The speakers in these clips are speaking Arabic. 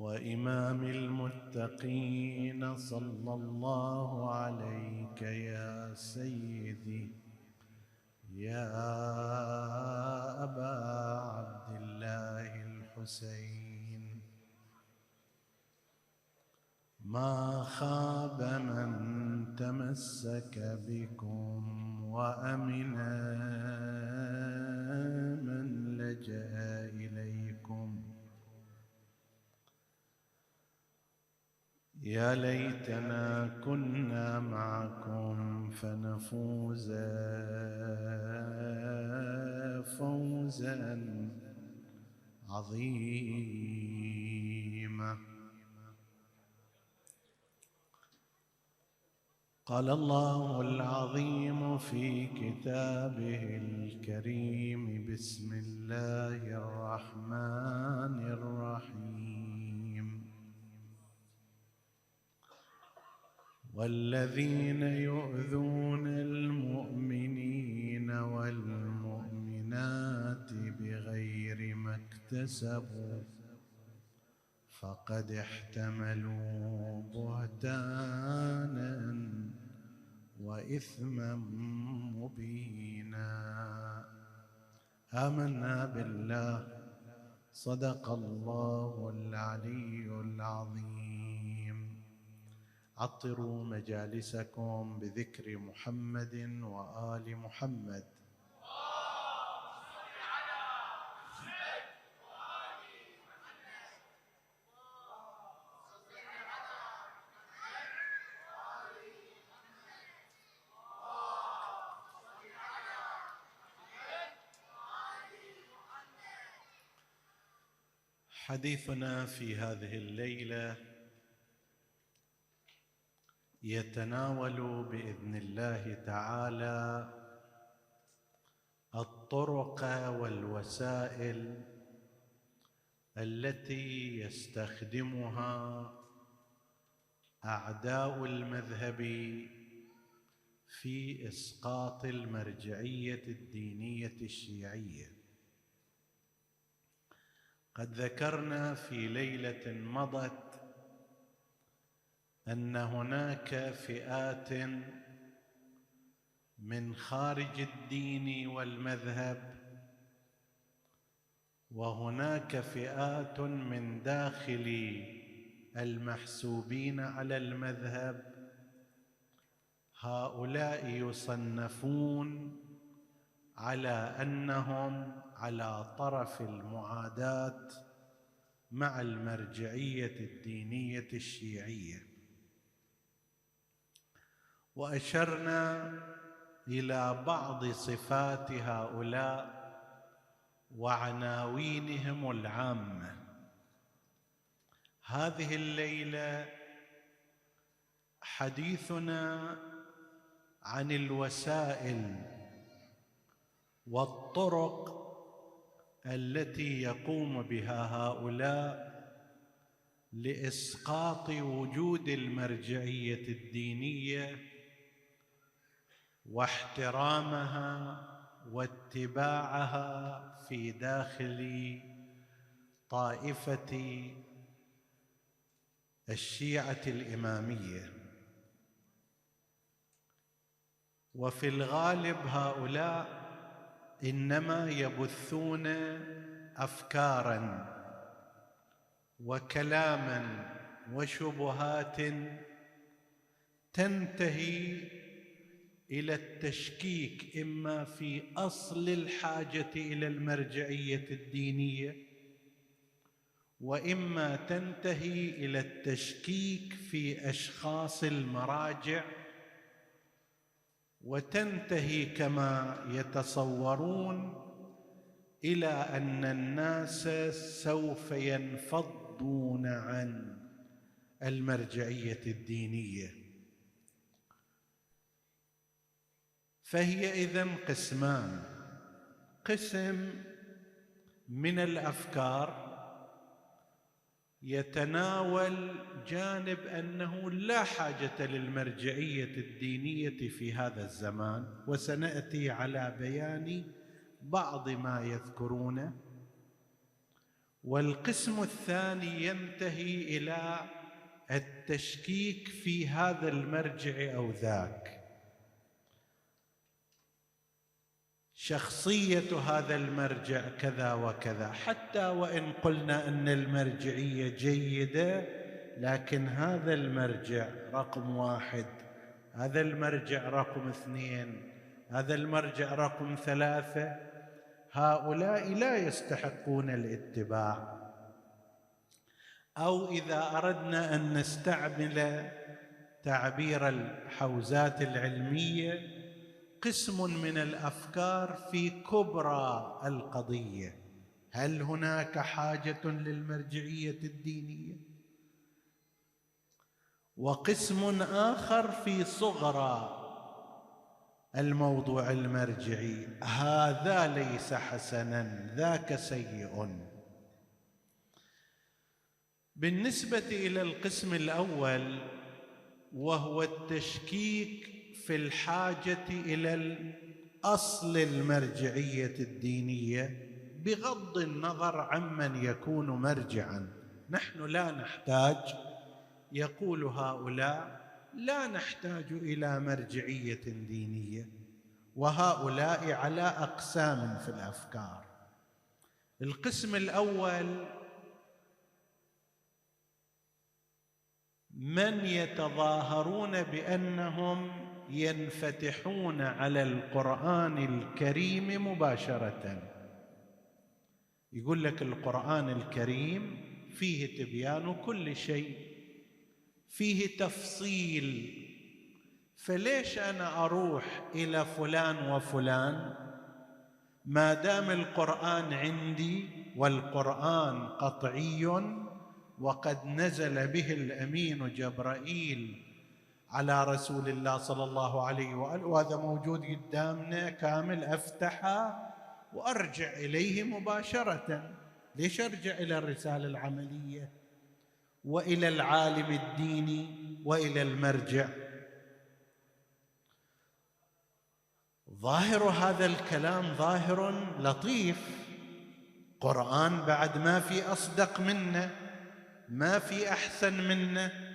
وإمام المتقين صلى الله عليك يا سيدي يا أبا عبد الله الحسين. ما خاب من تمسك بكم وأمن من لجأ يا ليتنا كنا معكم فنفوز فوزا عظيما. قال الله العظيم في كتابه الكريم بسم الله الرحمن الرحيم. والذين يؤذون المؤمنين والمؤمنات بغير ما اكتسبوا فقد احتملوا بهتانا وإثما مبينا. آمنا بالله. صدق الله العلي العظيم. عطروا مجالسكم بذكر محمد وآل محمد. حديثنا في هذه الليلة يتناول بإذن الله تعالى الطرق والوسائل التي يستخدمها أعداء المذهب في إسقاط المرجعية الدينية الشيعية. قد ذكرنا في ليلة مضت أن هناك فئات من خارج الدين والمذهب وهناك فئات من داخل المحسوبين على المذهب. هؤلاء يصنفون على أنهم على طرف المعاداة مع المرجعية الدينية الشيعية. وأشرنا إلى بعض صفات هؤلاء وعناوينهم العامة. هذه الليلة حديثنا عن الوسائل والطرق التي يقوم بها هؤلاء لإسقاط وجود المرجعية الدينية واحترامها واتباعها في داخل طائفة الشيعة الإمامية. وفي الغالب هؤلاء إنما يبثون افكارا وكلاما وشبهات تنتهي إلى التشكيك إما في أصل الحاجة إلى المرجعية الدينية وإما تنتهي إلى التشكيك في أشخاص المراجع وتنتهي كما يتصورون إلى أن الناس سوف ينفضون عن المرجعية الدينية. فهي اذن قسمان. قسم من الأفكار يتناول جانب أنه لا حاجة للمرجعية الدينية في هذا الزمان وسنأتي على بيان بعض ما يذكرونه. والقسم الثاني ينتهي إلى التشكيك في هذا المرجع أو ذاك. شخصية هذا المرجع كذا وكذا. حتى وإن قلنا أن المرجعية جيدة لكن هذا المرجع رقم واحد هذا المرجع رقم اثنين هذا المرجع رقم ثلاثة. هؤلاء لا يستحقون الاتباع. أو إذا أردنا أن نستعمل تعبير الحوزات العلمية قسم من الأفكار في كبرى القضية. هل هناك حاجة للمرجعية الدينية؟ وقسم آخر في صغرى الموضوع المرجعي. هذا ليس حسنا ذاك سيء بالنسبة إلى القسم الأول وهو التشكيك في الحاجة إلى الأصل المرجعية الدينية بغض النظر عمن يكون مرجعا. نحن لا نحتاج يقول هؤلاء لا نحتاج إلى مرجعية دينية وهؤلاء على أقسام في الأفكار. القسم الأول من يتظاهرون بأنهم ينفتحون على القرآن الكريم مباشرة. يقول لك القرآن الكريم فيه تبيان كل شيء فيه تفصيل. فليش أنا أروح إلى فلان وفلان؟ ما دام القرآن عندي والقرآن قطعي وقد نزل به الأمين جبرائيل على رسول الله صلى الله عليه وآله وهذا موجود قدامنا كامل أفتحه وأرجع إليه مباشرة. ليش أرجع إلى الرسالة العملية؟ وإلى العالم الديني وإلى المرجع. ظاهر هذا الكلام ظاهر لطيف. قرآن بعد ما في أصدق منه ما في أحسن منه.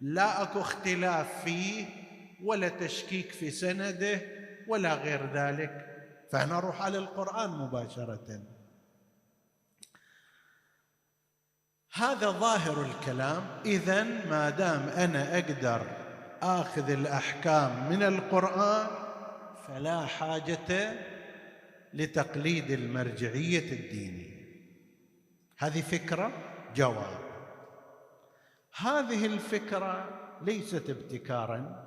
لا اكو اختلاف فيه ولا تشكيك في سنده ولا غير ذلك. فانا أروح على القرآن مباشرة. هذا ظاهر الكلام. اذا ما دام أنا أقدر آخذ الأحكام من القرآن فلا حاجة لتقليد المرجعية الدينية. هذه فكرة؟ جواب. هذه الفكرة ليست ابتكارا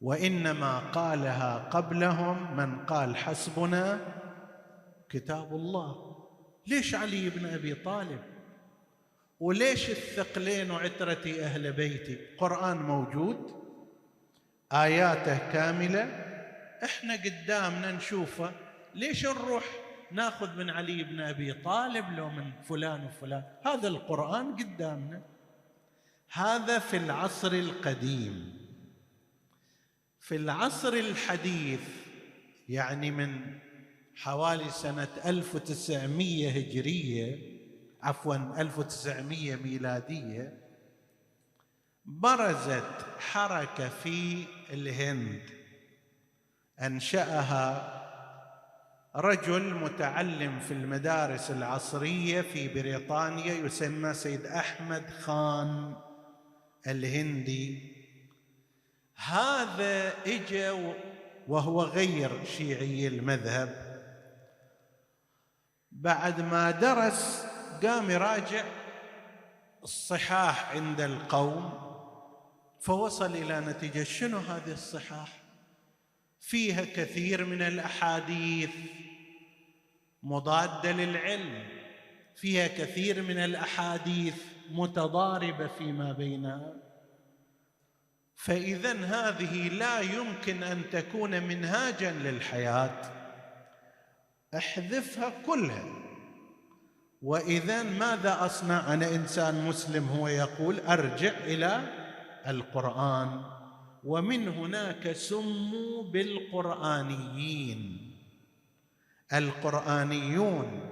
وإنما قالها قبلهم من قال حسبنا كتاب الله. ليش علي بن أبي طالب؟ وليش الثقلين وعترتي أهل بيتي؟ قرآن موجود آياته كاملة. إحنا قدامنا نشوفه ليش نروح ناخذ من علي بن أبي طالب لو من فلان وفلان؟ هذا القرآن قدامنا. هذا في العصر القديم. في العصر الحديث يعني من حوالي سنة 1900 هجرية عفوا 1900 ميلادية برزت حركة في الهند. أنشأها رجل متعلم في المدارس العصرية في بريطانيا يسمى سيد أحمد خان. الهندي. هذا اجى وهو غير شيعي المذهب. بعد ما درس قام يراجع الصحاح عند القوم فوصل إلى نتيجة. شنو هذه الصحاح؟ فيها كثير من الأحاديث مضادة للعلم. فيها كثير من الأحاديث متضاربه فيما بينها فإذا هذه لا يمكن أن تكون منهاجا للحياة. احذفها كلها. وإذا ماذا أصنع أنا إنسان مسلم؟ هو يقول أرجع إلى القرآن. ومن هناك سموا بالقرآنيين. القرآنيون.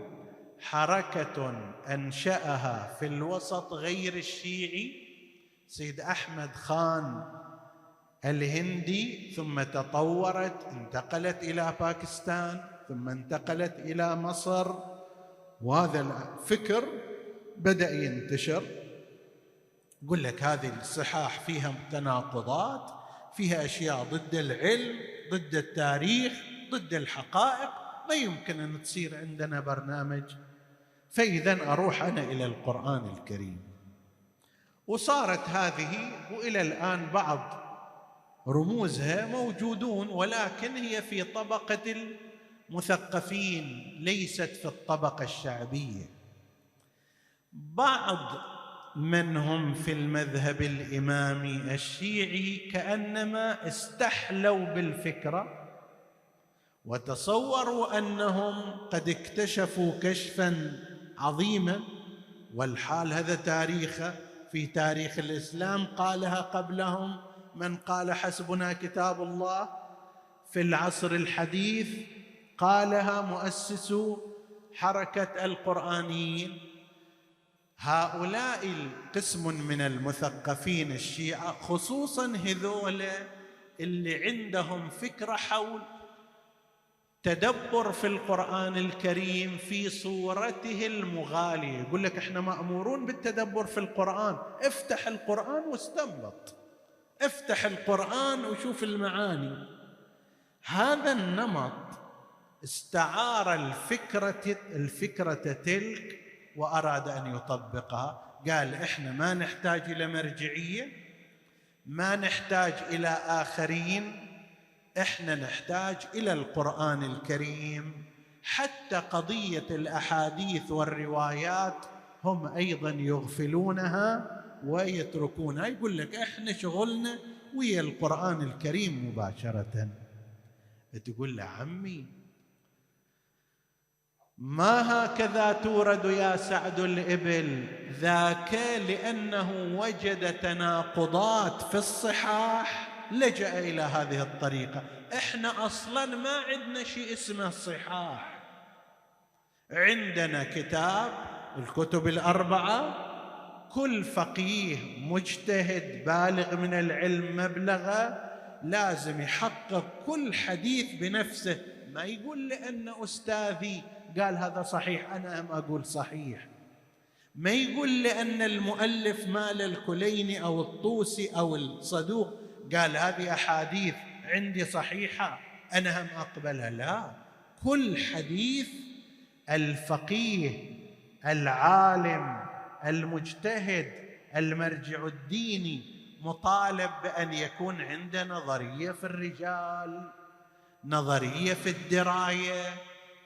حركة أنشأها في الوسط غير الشيعي سيد أحمد خان الهندي ثم تطورت انتقلت إلى باكستان ثم انتقلت إلى مصر. وهذا الفكر بدأ ينتشر. يقول لك هذه الصحاح فيها تناقضات فيها أشياء ضد العلم ضد التاريخ ضد الحقائق. ما يمكن أن تصير عندنا برنامج. فإذا أروح أنا إلى القرآن الكريم. وصارت هذه وإلى الآن بعض رموزها موجودون ولكن هي في طبقة المثقفين ليست في الطبقة الشعبية. بعض من هم في المذهب الإمامي الشيعي كأنما استحلوا بالفكرة وتصوروا أنهم قد اكتشفوا كشفا عظيما والحال هذا تاريخه. في تاريخ الإسلام قالها قبلهم من قال حسبنا كتاب الله. في العصر الحديث قالها مؤسس حركة القرآنيين. هؤلاء القسم من المثقفين الشيعة خصوصا هذول اللي عندهم فكرة حول تدبر في القرآن الكريم في صورته المغالية. يقول لك إحنا مأمورون بالتدبر في القرآن. افتح القرآن واستنبط. افتح القرآن وشوف المعاني. هذا النمط استعار الفكرة الفكرة تلك وأراد أن يطبقها. قال إحنا ما نحتاج إلى مرجعية ما نحتاج إلى آخرين إحنا نحتاج إلى القرآن الكريم. حتى قضية الأحاديث والروايات هم أيضا يغفلونها ويتركونها. يقول لك إحنا شغلنا ويا القرآن الكريم مباشرة. تقول له عمي ما هكذا تورد يا سعد الإبل؟ ذاك لأنه وجد تناقضات في الصحاح لجأ إلى هذه الطريقة. إحنا أصلا ما عندنا شيء اسمه صحاح. عندنا كتاب الكتب الأربعة. كل فقيه مجتهد بالغ من العلم مبلغه لازم يحقق كل حديث بنفسه. ما يقول لأن أستاذي قال هذا صحيح أنا أم أقول صحيح. ما يقول لأن المؤلف مال الكليني أو الطوسي أو الصدوق قال هذه أحاديث عندي صحيحة أنا هم أقبلها. لا كل حديث الفقيه العالم المجتهد المرجع الديني مطالب بأن يكون عنده نظرية في الرجال نظرية في الدراية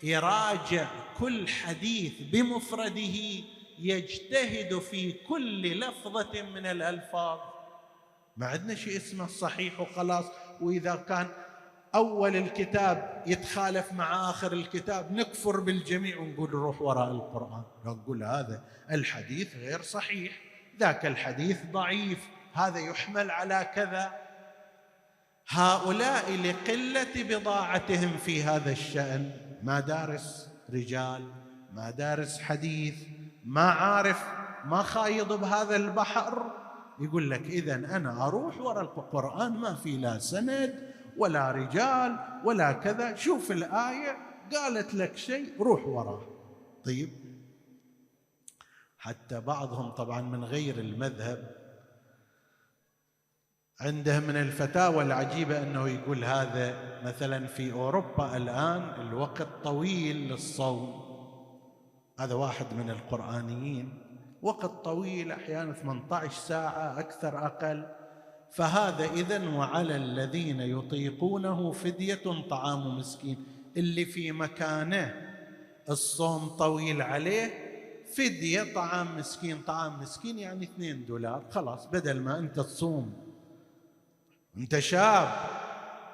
يراجع كل حديث بمفرده يجتهد في كل لفظة من الألفاظ. ما عندنا شيء اسمه الصحيح وخلاص. وإذا كان أول الكتاب يتخالف مع آخر الكتاب نكفر بالجميع ونقول روح وراء القرآن. نقول هذا الحديث غير صحيح. ذاك الحديث ضعيف. هذا يحمل على كذا. هؤلاء لقلة بضاعتهم في هذا الشأن. ما دارس رجال ما دارس حديث ما عارف ما خايض بهذا البحر. يقول لك اذا أنا أروح وراء القرآن ما في لا سند ولا رجال ولا كذا. شوف الآية قالت لك شيء روح وراه. طيب. حتى بعضهم طبعا من غير المذهب عنده من الفتاوى العجيبة أنه يقول هذا مثلا في أوروبا الآن الوقت طويل للصوم. هذا واحد من القرآنيين. وقت طويل أحيانا 18 ساعة أكثر أقل. فهذا اذا وعلى الذين يطيقونه فدية طعام مسكين. اللي في مكانه الصوم طويل عليه فدية طعام مسكين. طعام مسكين يعني 2 دولار. خلاص بدل ما أنت تصوم أنت شاب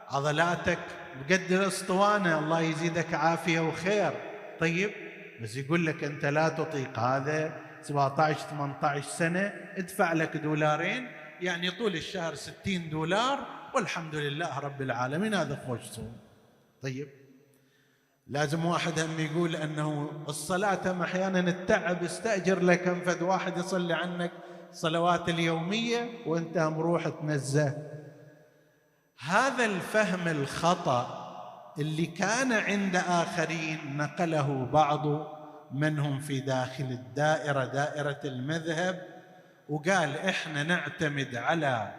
عضلاتك بقد الاسطوانه الله يزيدك عافية وخير. طيب بس يقول لك أنت لا تطيق هذا. 17 18 سنة ادفع لك دولارين يعني طول الشهر 60 دولار والحمد لله رب العالمين هذا خوش صوم طيب لازم واحد هم يقول أنه الصلاة هم أحيانا التعب استأجر لك فد واحد يصلي عنك الصلوات اليومية وأنت هم روح تنزه. هذا الفهم الخطأ اللي كان عند آخرين نقله بعض من هم في داخل الدائرة دائرة المذهب وقال إحنا نعتمد على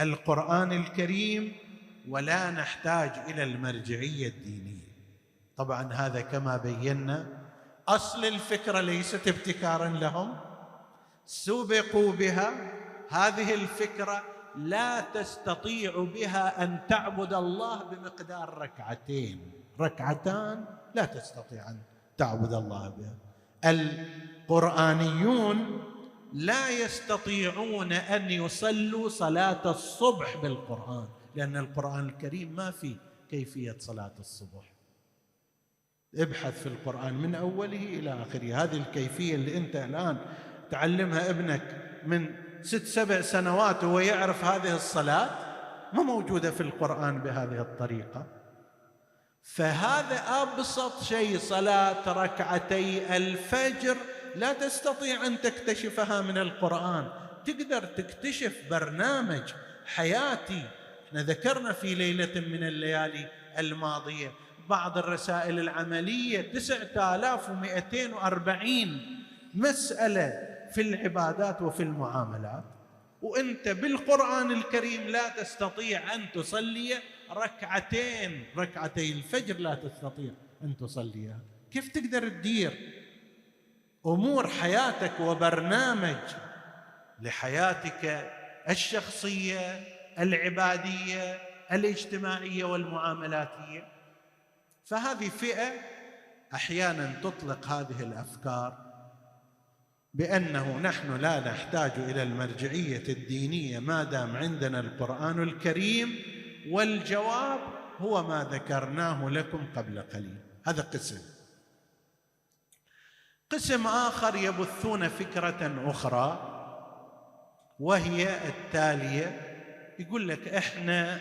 القرآن الكريم ولا نحتاج إلى المرجعية الدينية. طبعا هذا كما بينا أصل الفكرة ليست ابتكارا لهم. سبقوا بها. هذه الفكرة لا تستطيع بها أن تعبد الله بمقدار ركعتين. ركعتان لا تستطيع أن تعبد الله بها. القرآنيون لا يستطيعون أن يصلوا صلاة الصبح بالقرآن لأن القرآن الكريم ما في كيفية صلاة الصبح. ابحث في القرآن من أوله إلى آخره. هذه الكيفية اللي أنت الآن تعلمها ابنك من ست سبع سنوات وهو يعرف هذه الصلاة ما موجودة في القرآن بهذه الطريقة. فهذا أبسط شيء صلاة ركعتي الفجر. لا تستطيع أن تكتشفها من القرآن. تقدر تكتشف برنامج حياتي. إحنا ذكرنا في ليلة من الليالي الماضية بعض الرسائل العملية. 9240 مسألة في العبادات وفي المعاملات. وأنت بالقرآن الكريم لا تستطيع أن تصلي. ركعتين. ركعتي الفجر لا تستطيع أن تصليها. كيف تقدر تدير أمور حياتك وبرنامج لحياتك الشخصية العبادية الاجتماعية والمعاملاتية؟ فهذه فئة أحيانا تطلق هذه الأفكار بأنه نحن لا نحتاج إلى المرجعية الدينية ما دام عندنا القرآن الكريم والجواب هو ما ذكرناه لكم قبل قليل. هذا قسم. قسم آخر يبثون فكرة أخرى وهي التالية. يقول لك إحنا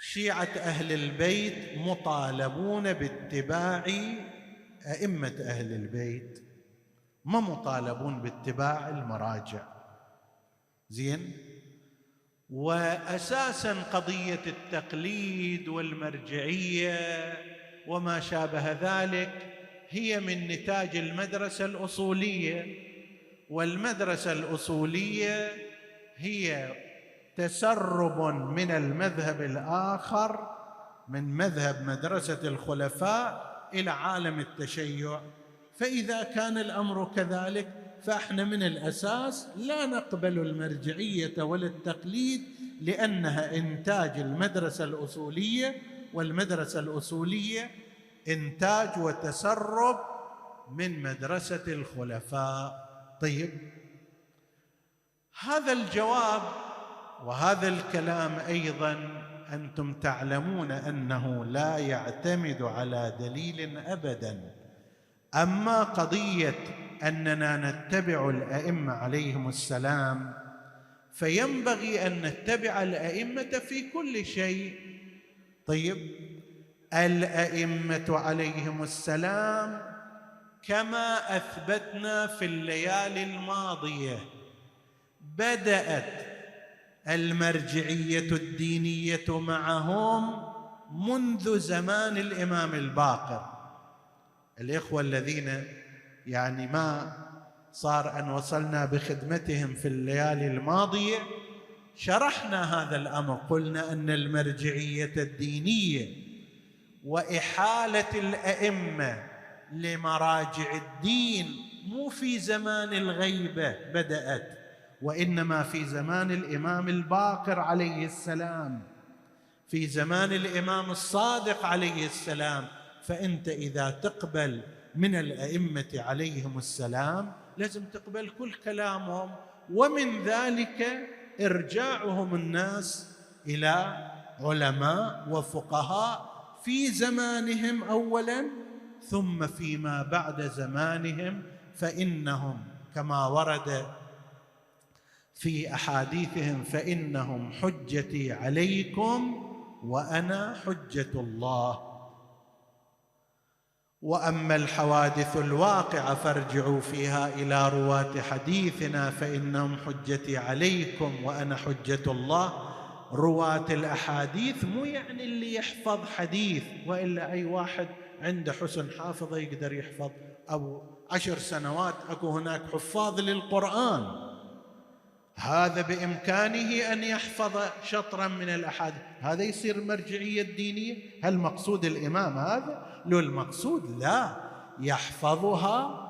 شيعة أهل البيت مطالبون باتباع أئمة أهل البيت. ما مطالبون باتباع المراجع. زين؟ واساسا قضية التقليد والمرجعية وما شابه ذلك هي من نتاج المدرسة الأصولية. والمدرسة الأصولية هي تسرب من المذهب الآخر من مذهب مدرسة الخلفاء إلى عالم التشيع. فإذا كان الأمر كذلك فاحنا من الأساس لا نقبل المرجعية ولا التقليد لأنها إنتاج المدرسة الأصولية والمدرسة الأصولية إنتاج وتسرب من مدرسة الخلفاء. طيب هذا الجواب وهذا الكلام أيضا أنتم تعلمون أنه لا يعتمد على دليل ابدا. أما قضية أننا نتبع الأئمة عليهم السلام فينبغي أن نتبع الأئمة في كل شيء. طيب الأئمة عليهم السلام كما أثبتنا في الليالي الماضية بدأت المرجعية الدينية معهم منذ زمان الإمام الباقر. الإخوة الذين يعني ما صار أن وصلنا بخدمتهم في الليالي الماضية شرحنا هذا الأمر قلنا أن المرجعية الدينية وإحالة الأئمة لمراجع الدين مو في زمان الغيبة بدأت وإنما في زمان الإمام الباقر عليه السلام. في زمان الإمام الصادق عليه السلام فأنت إذا تقبل من الأئمة عليهم السلام لازم تقبل كل كلامهم ومن ذلك إرجاعهم الناس إلى علماء وفقهاء في زمانهم اولا ثم فيما بعد زمانهم فإنهم كما ورد في أحاديثهم فإنهم حجتي عليكم وأنا حجة الله. وأما الحوادث الواقعه فارجعوا فيها إلى رواة حديثنا فإنهم حجتي عليكم وأنا حجة الله. رواة الأحاديث مو يعني اللي يحفظ حديث وإلا أي واحد عنده حسن حافظه يقدر يحفظ. أو عشر سنوات أكو هناك حفاظ للقرآن. هذا بإمكانه أن يحفظ شطرا من الأحاديث. هذا يصير المرجعيه الدينيه هل مقصود الإمام هذا؟ لو المقصود لا يحفظها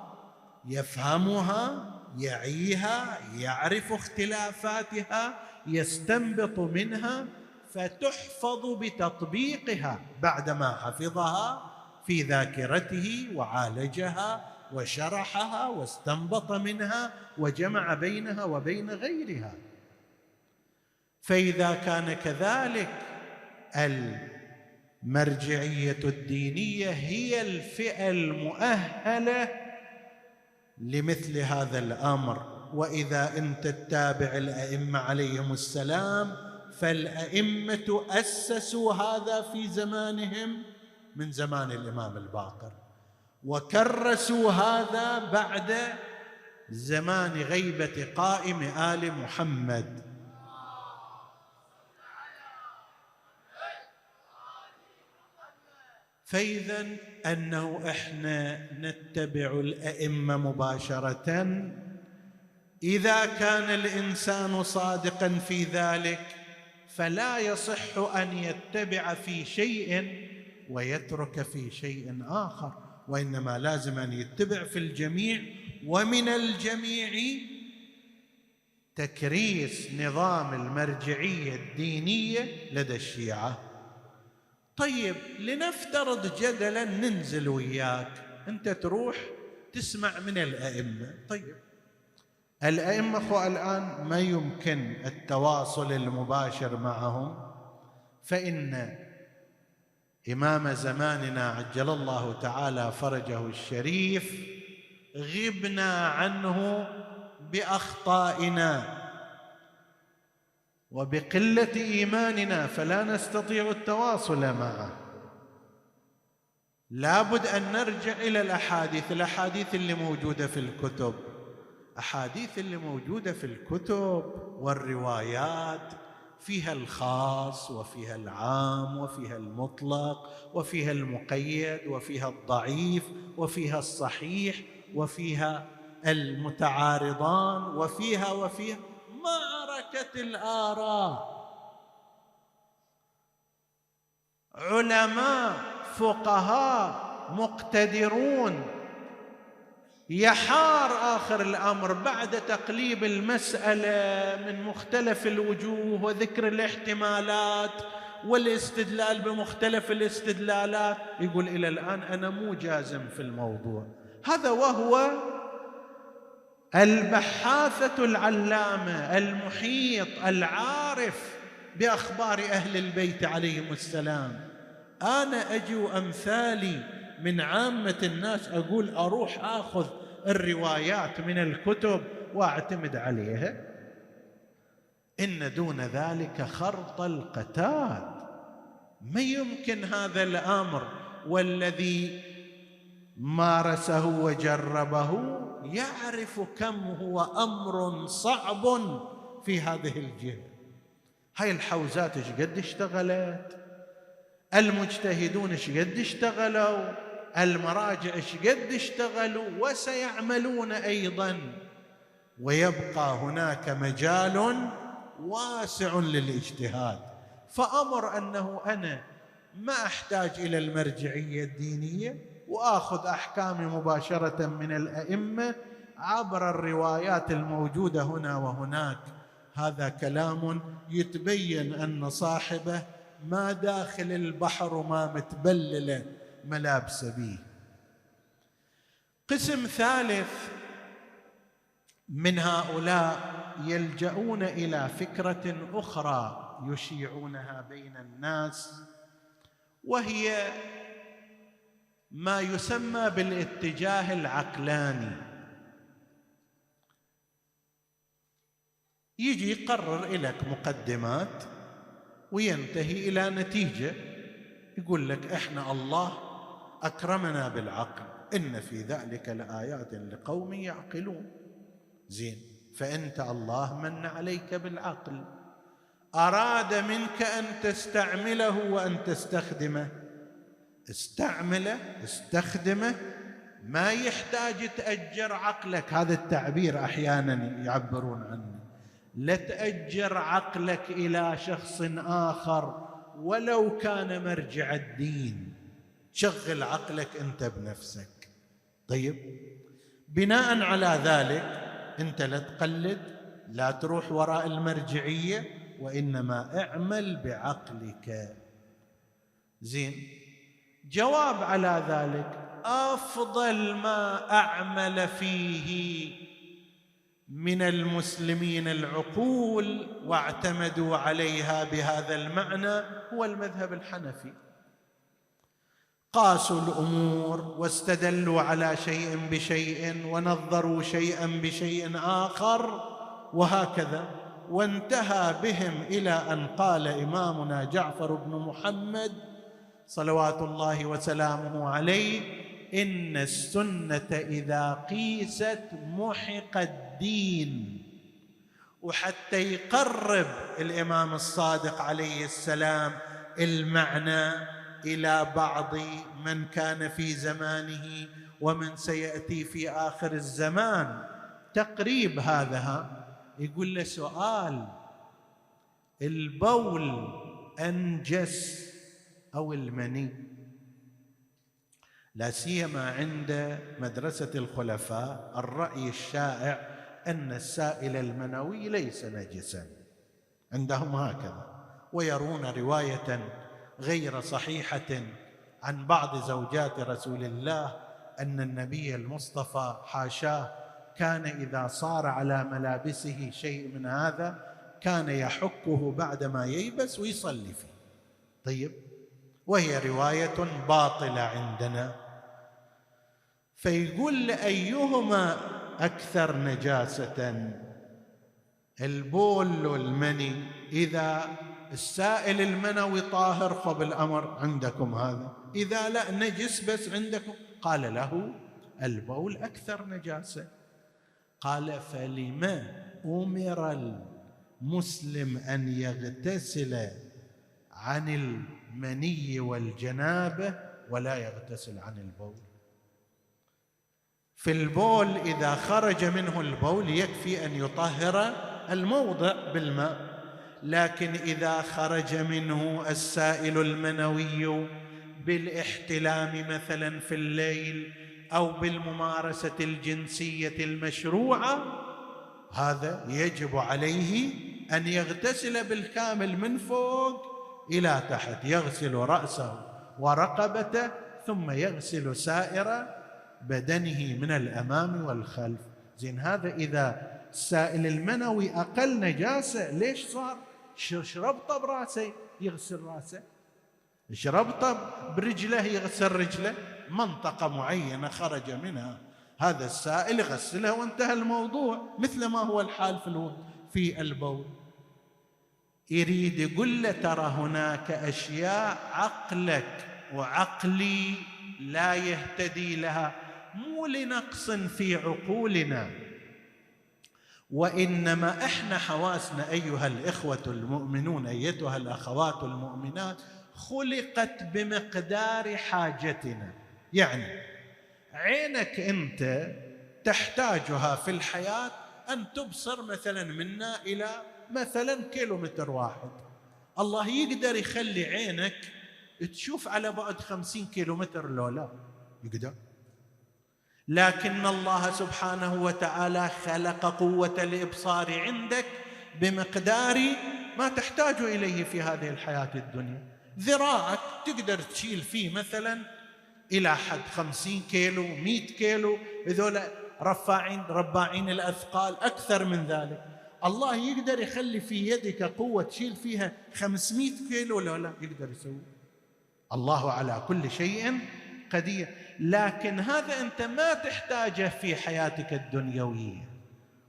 يفهمها يعيها يعرف اختلافاتها يستنبط منها فتحفظ بتطبيقها بعدما حفظها في ذاكرته وعالجها وشرحها واستنبط منها وجمع بينها وبين غيرها. فإذا كان كذلك المرجعيه الدينية هي الفئة المؤهلة لمثل هذا الأمر. وإذا أنت تتابع الائمه عليهم السلام فالأئمة أسسوا هذا في زمانهم من زمان الإمام الباقر. وكرسوا هذا بعد زمان غيبة قائم آل محمد. فإذا أنه إحنا نتبع الأئمة مباشرة. إذا كان الإنسان صادقا في ذلك فلا يصح أن يتبع في شيء ويترك في شيء آخر وإنما لازم أن يتبع في الجميع. ومن الجميع تكريس نظام المرجعية الدينية لدى الشيعة. طيب لنفترض جدلا ننزل وياك. أنت تروح تسمع من الأئمة. طيب. الأئمة أخو الآن ما يمكن التواصل المباشر معهم فإن إمام زماننا عجل الله تعالى فرجه الشريف غبنا عنه بأخطائنا. وبقلة إيماننا فلا نستطيع التواصل معه. لابد أن نرجع إلى الأحاديث الأحاديث اللي موجودة في الكتب. أحاديث اللي موجودة في الكتب والروايات فيها الخاص وفيها العام وفيها المطلق وفيها المقيد وفيها الضعيف وفيها الصحيح وفيها المتعارضان وفيها وفيها معركه الآراء. علماء فقهاء مقتدرون. يحار آخر الأمر بعد تقليب المسألة من مختلف الوجوه وذكر الاحتمالات والاستدلال بمختلف الاستدلالات. يقول إلى الآن أنا مو جازم في الموضوع. هذا وهو البحاثة العلامة المحيط العارف بأخبار أهل البيت عليهم السلام. أنا أجي وامثالي من عامة الناس أقول أروح آخذ الروايات من الكتب وأعتمد عليها. إن دون ذلك خرط القتال. ما يمكن هذا الأمر؟ والذي مارسه وجربه يعرف كم هو أمر صعب في هذه الجهة. هاي الحوزات إيش قد اشتغلت؟ المجتهدون إيش قد اشتغلوا؟ المراجع إيش قد اشتغلوا؟ وسيعملون أيضا. ويبقى هناك مجال واسع للاجتهاد. فأمر أنه أنا ما أحتاج إلى المرجعية الدينية. وآخذ أحكامي مباشرة من الأئمة عبر الروايات الموجودة هنا وهناك. هذا كلام يتبين أن صاحبه ما داخل البحر وما متبلله ملابس به قسم ثالث من هؤلاء ويلجؤون إلى فكرة أخرى يشيعونها بين الناس وهي ما يسمى بالاتجاه العقلاني. يجي يقرر لك مقدمات وينتهي إلى نتيجة. يقول لك إحنا الله أكرمنا بالعقل إن في ذلك لآيات لقوم يعقلون. زين فأنت الله من عليك بالعقل. أراد منك أن تستعمله وأن تستخدمه. استعمله استخدمه ما يحتاج تأجر عقلك. هذا التعبير أحيانا يعبرون عنه. لا تأجر عقلك إلى شخص آخر ولو كان مرجع الدين. شغل عقلك أنت بنفسك. طيب بناء على ذلك أنت لا تقلد لا تروح وراء المرجعية وإنما اعمل بعقلك. زين جواب على ذلك. أفضل ما أعمل فيه من المسلمين العقول واعتمدوا عليها بهذا المعنى هو المذهب الحنفي. قاسوا الأمور واستدلوا على شيء بشيء ونظروا شيئا بشيء آخر وهكذا. وانتهى بهم إلى أن قال إمامنا جعفر بن محمد صلوات الله وسلامه عليه. ان السنة اذا قيست محق الدين. وحتى يقرب الإمام الصادق عليه السلام المعنى إلى بعض من كان في زمانه ومن سيأتي في آخر الزمان. تقريب هذا يقول له سؤال. البول أنجس. أو المني. لا سيما عند مدرسة الخلفاء الرأي الشائع أن السائل المنوي ليس نجسا. عندهم هكذا ويرون رواية غير صحيحة عن بعض زوجات رسول الله أن النبي المصطفى حاشاه كان إذا صار على ملابسه شيء من هذا كان يحكه بعدما ييبس ويصلي فيه. طيب وهي رواية باطلة عندنا. فيقول أيهما أكثر نجاسة؟ البول والمني. إذا السائل المنوي طاهر فبالأمر عندكم هذا. إذا لا نجس بس عندكم. قال له البول أكثر نجاسة. قال فلما أمر المسلم أن يغتسل عن المني والجنابة ولا يغتسل عن البول. في البول إذا خرج منه البول يكفي أن يطهر الموضع بالماء لكن إذا خرج منه السائل المنوي بالإحتلام مثلا في الليل أو بالممارسة الجنسية المشروعة هذا يجب عليه أن يغتسل بالكامل من فوق إلى تحت يغسل رأسه ورقبته ثم يغسل سائر بدنه من الأمام والخلف. زين هذا إذا السائل المنوي أقل نجاسة ليش صار؟ شربطه براسه يغسل رأسه. شربطه برجله يغسل رجله. منطقة معينة خرج منها. هذا السائل يغسلها وانتهى الموضوع مثل ما هو الحال في في البول. يريد يقول له ترى هناك أشياء عقلك وعقلي لا يهتدي لها مو لنقص في عقولنا. وإنما إحنا حواسنا أيها الإخوة المؤمنون أيتها الأخوات المؤمنات خلقت بمقدار حاجتنا. يعني عينك أنت تحتاجها في الحياة أن تبصر مثلا منا إلى مثلا كيلومتر واحد. الله يقدر يخلي عينك تشوف على بعد خمسين كيلومتر لو لا يقدر. لكن الله سبحانه وتعالى خلق قوة الإبصار عندك بمقدار ما تحتاج إليه في هذه الحياة الدنيا. ذراعك تقدر تشيل فيه مثلا إلى حد خمسين كيلو مئة كيلو. هذول رفاعين رباعين الأثقال أكثر من ذلك. الله يقدر يخلي في يدك قوة تشيل فيها 500 كيلو ولا لا؟ يقدر يسوي. الله على كل شيء قدير. لكن هذا أنت ما تحتاجه في حياتك الدنيوية.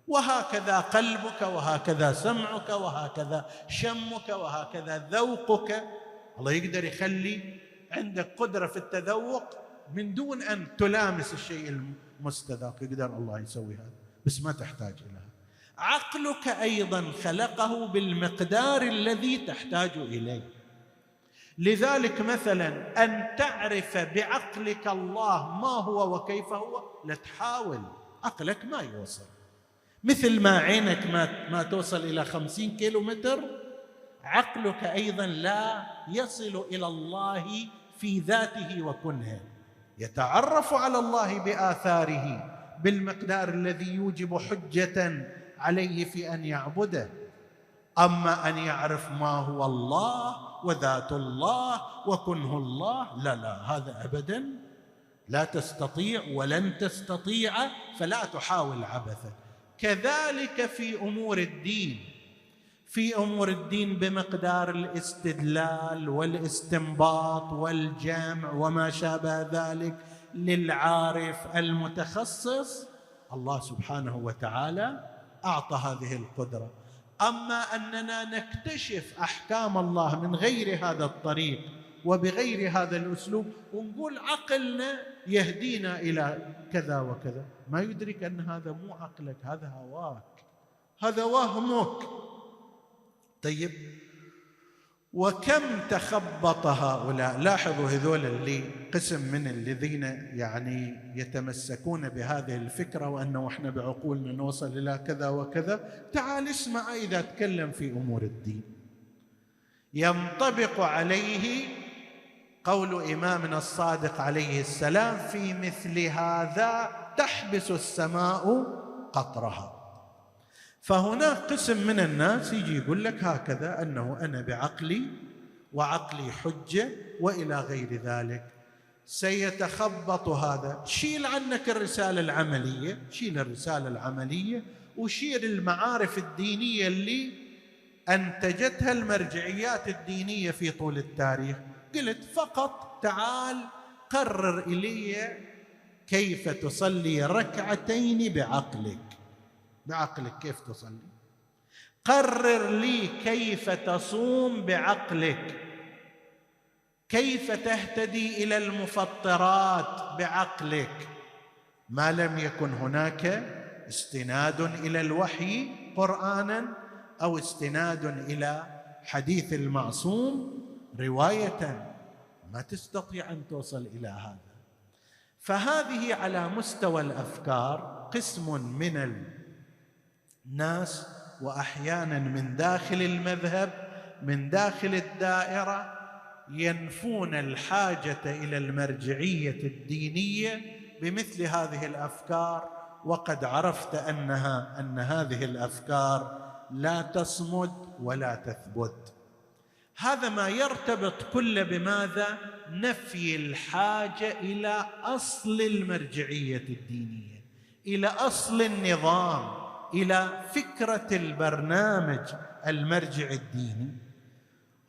وهكذا قلبك وهكذا سمعك وهكذا شمك وهكذا ذوقك. الله يقدر يخلي عندك قدرة في التذوق من دون أن تلامس الشيء المستذاق. يقدر الله يسوي هذا. بس ما تحتاج إلى عقلك أيضا خلقه بالمقدار الذي تحتاج إليه. لذلك مثلا أن تعرف بعقلك الله ما هو وكيف هو لا تحاول. عقلك ما يوصل. مثل ما عينك ما, ما توصل إلى خمسين كيلو متر عقلك أيضا لا يصل إلى الله في ذاته وكنه. يتعرف على الله بآثاره بالمقدار الذي يوجب حجة عليه في أن يعبده. أما أن يعرف ما هو الله وذات الله وكنه الله لا لا هذا ابدا لا تستطيع ولن تستطيع فلا تحاول عبثا. كذلك في أمور الدين في أمور الدين بمقدار الاستدلال والاستنباط والجمع وما شابه ذلك للعارف المتخصص الله سبحانه وتعالى أعطى هذه القدرة. أما أننا نكتشف أحكام الله من غير هذا الطريق وبغير هذا الأسلوب ونقول عقلنا يهدينا إلى كذا وكذا. ما يدرك أن هذا مو عقلك هذا هواك. هذا وهمك. طيب وكم تخبط هؤلاء؟ لاحظوا هذول اللي قسم من الذين يعني يتمسكون بهذه الفكرة وأنه إحنا بعقولنا نوصل إلى كذا وكذا. تعال اسمع إذا تكلم في أمور الدين. ينطبق عليه قول إمامنا الصادق عليه السلام في مثل هذا تحبس السماء قطرها. فهناك قسم من الناس يجي يقول لك هكذا أنه أنا بعقلي وعقلي حجة وإلى غير ذلك. سيتخبط هذا. شيل عنك الرسالة العملية شيل الرسالة العملية وشيل المعارف الدينية اللي أنتجتها المرجعيات الدينية في طول التاريخ. قلت فقط تعال قرر إلي كيف تصلي ركعتين بعقلك. بعقلك كيف تصلي؟ قرر لي كيف تصوم بعقلك. كيف تهتدي إلى المفطرات بعقلك؟ ما لم يكن هناك استناد إلى الوحي قرانا أو استناد إلى حديث المعصوم رواية. ما تستطيع أن توصل إلى هذا. فهذه على مستوى الأفكار قسم من ناس وأحيانا من داخل المذهب من داخل الدائرة ينفون الحاجة إلى المرجعية الدينية بمثل هذه الأفكار وقد عرفت أنها أن هذه الأفكار لا تصمد ولا تثبت. هذا ما يرتبط كله بماذا؟ نفي الحاجة إلى أصل المرجعية الدينية إلى أصل النظام. إلى فكرة البرنامج المرجع الديني.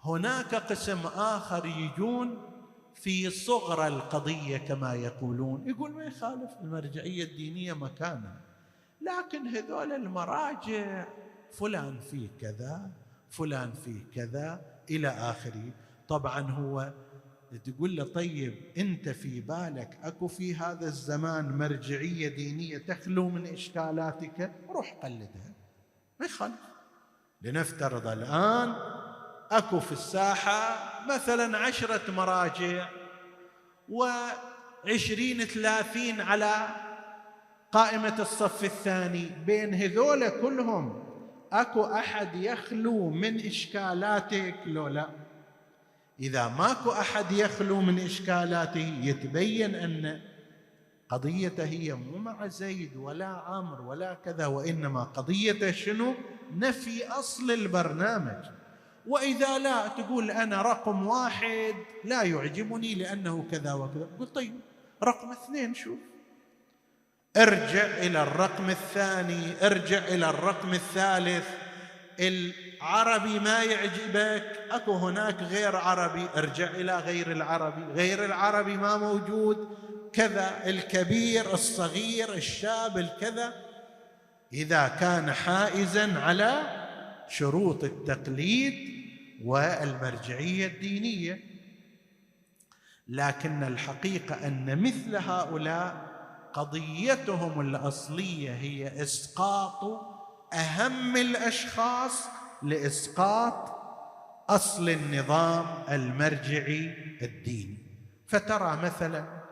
هناك قسم آخر يجون في صغر القضية كما يقولون. يقول ما يخالف المرجعية الدينية مكانها لكن هذول المراجع فلان فيه كذا فلان فيه كذا إلى آخره. طبعا هو تقول له طيب أنت في بالك أكو في هذا الزمان مرجعية دينية تخلو من إشكالاتك؟ روح قلدها. ما يخالف. لنفترض الآن أكو في الساحة مثلا عشرة مراجع وعشرين ثلاثين على قائمة الصف الثاني. بين هذول كلهم أكو أحد يخلو من إشكالاتك؟ لو لا. إذا ماكو أحد يخلو من إشكالاته يتبين أن قضيته هي مو مع زيد ولا عمرو ولا كذا وإنما قضيته شنو؟ نفي أصل البرنامج. وإذا لا تقول أنا رقم واحد لا يعجبني لأنه كذا وكذا. قل طيب رقم اثنين شوف. ارجع إلى الرقم الثاني ارجع إلى الرقم الثالث. العربي ما يعجبك. أكو هناك غير عربي. ارجع إلى غير العربي. غير العربي ما موجود. كذا الكبير الصغير الشاب الكذا. إذا كان حائزا على شروط التقليد والمرجعية الدينية. لكن الحقيقة أن مثل هؤلاء قضيتهم الأصلية هي إسقاط أهم الأشخاص لإسقاط أصل النظام المرجعي الديني فترى مثلا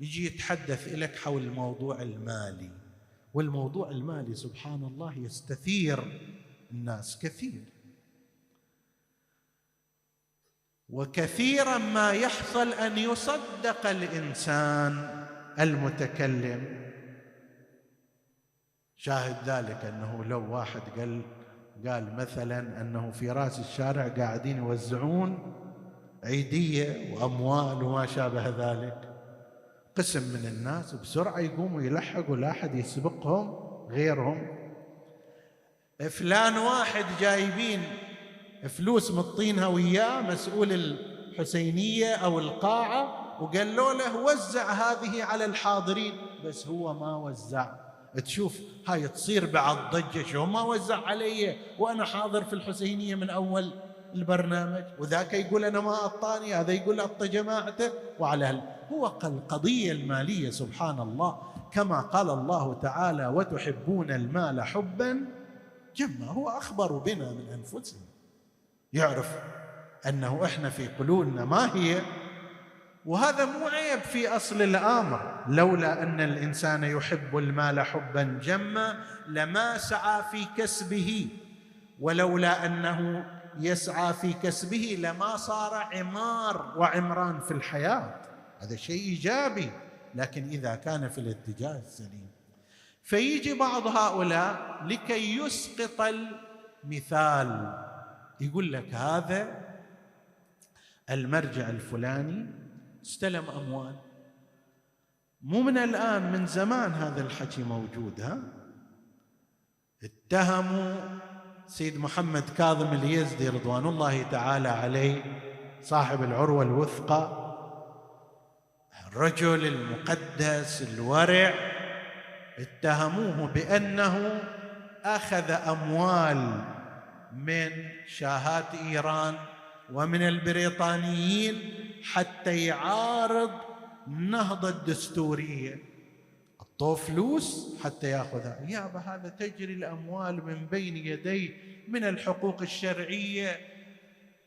يجي يتحدث لك حول الموضوع المالي والموضوع المالي سبحان الله يستثير الناس كثير. وكثيرا ما يحصل أن يصدق الإنسان المتكلم. شاهد ذلك أنه لو واحد قال قال مثلا أنه في رأس الشارع قاعدين يوزعون عيدية وأموال وما شابه ذلك. قسم من الناس بسرعة يقوموا يلحقوا لا أحد يسبقهم غيرهم. فلان واحد جايبين فلوس مطينها وياه مسؤول الحسينية أو القاعة وقالوا له وزع هذه على الحاضرين. بس هو ما وزع. تشوف هاي تصير بعد ضجة شو ما وزع علي وأنا حاضر في الحسينية من أول البرنامج. وذاك يقول أنا ما اعطاني هذا يقول اعطى جماعته. وعلى هل هو القضية المالية سبحان الله. كما قال الله تعالى وتحبون المال حبا جما هو أخبر بنا من أنفسنا. يعرف أنه إحنا في قلوبنا ما هي وهذا مو عيب في أصل الآمر. لولا أن الإنسان يحب المال حبا جما لما سعى في كسبه. ولولا أنه يسعى في كسبه لما صار عمار وعمران في الحياة. هذا شيء إيجابي لكن إذا كان في الاتجاه السليم. فيجي بعض هؤلاء لكي يسقط المثال. يقول لك هذا المرجع الفلاني استلم أموال. مو من الآن من زمان هذا الحكي موجود ها؟ اتهموا سيد محمد كاظم اليزدي رضوان الله تعالى عليه صاحب العروة الوثقى الرجل المقدس الورع. اتهموه بأنه أخذ أموال من شاهات إيران. ومن البريطانيين حتى يعارض النهضه الدستورية. اعطوه فلوس حتى ياخذها. يابا هذا تجري الأموال من بين يديه من الحقوق الشرعية.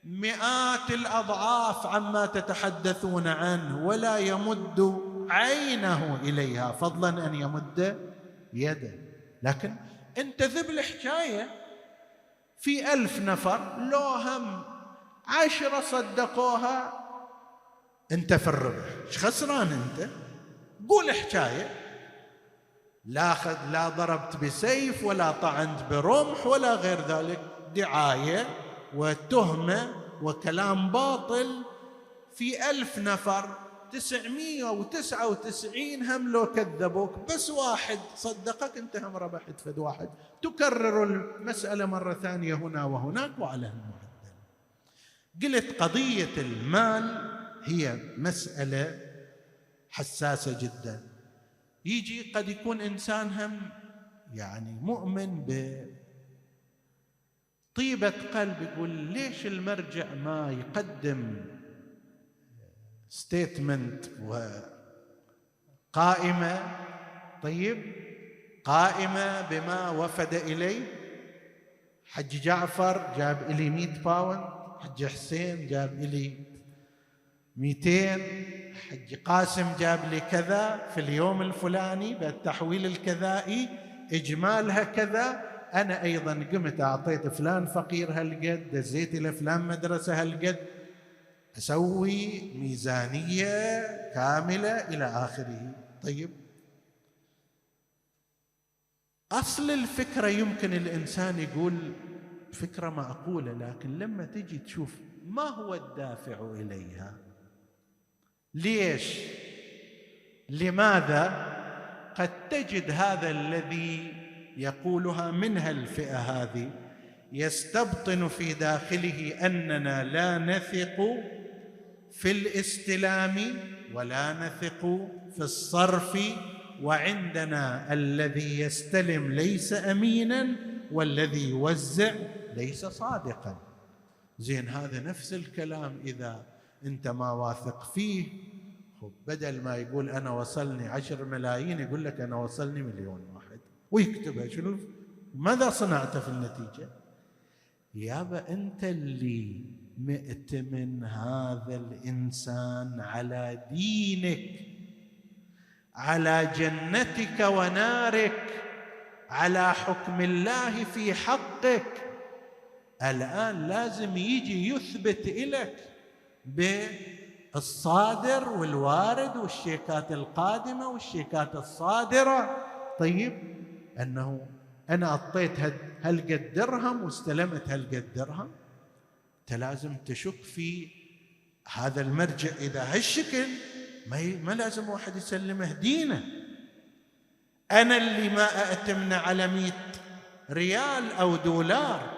مئات الأضعاف عما تتحدثون عنه ولا يمد عينه إليها. فضلا أن يمد يده. لكن أنت ذب الحكاية في ألف نفر لو هم عشرة صدقوها. أنت في الربح. إيش خسران أنت؟ قول حكاية. لا خذ لا ضربت بسيف ولا طعنت برمح ولا غير ذلك. دعاية وتهمة وكلام باطل. في ألف نفر تسعمية وتسعة وتسعين هم لو كذبوك. بس واحد صدقك انت هم ربحت فد واحد. تكرر المسألة مرة ثانية هنا وهناك وعلى المعدل قلت قضية المال هي مسألة حساسة جدا. يجي قد يكون إنسان هم يعني مؤمن ب طيبة قلب يقول ليش المرجع ما يقدم ستيتمنت وقائمة؟ طيب قائمة بما وفد إليه حج جعفر جاب إلي مئة باوند حج حسين جاب إلي مئتين حج قاسم جاب لي كذا في اليوم الفلاني بالتحويل الكذائي إجمالها كذا. أنا أيضا قمت أعطيت فلان فقير هالقد دزيت إلى فلان مدرسة هالقد. أسوي ميزانية كاملة إلى آخره. طيب. أصل الفكرة يمكن الإنسان يقول فكرة معقولة لكن لما تجي تشوف ما هو الدافع إليها؟ ليش؟ لماذا؟ قد تجد هذا الذي يقولها منها الفئة هذه. يستبطن في داخله أننا لا نثق في الاستلام ولا نثق في الصرف وعندنا الذي يستلم ليس امينا والذي يوزع ليس صادقا. زين هذا نفس الكلام. إذا أنت ما واثق فيه خب بدل ما يقول أنا وصلني عشر ملايين يقول لك أنا وصلني مليون واحد. ويكتبها شنو؟ ماذا صنعت في النتيجة؟ يابا أنت اللي مئتمن هذا الإنسان على دينك على جنتك ونارك على حكم الله في حقك. الآن لازم يجي يثبت لك بالصادر والوارد والشيكات القادمة والشيكات الصادرة. طيب أنه أنا أعطيت هالقد درهم واستلمت هالقد درهم. أنت لازم تشك في هذا المرجع. إذا هالشكل ما, ما لازم واحد يسلمه دينه. أنا اللي ما اتمنى على مئة ريال أو دولار.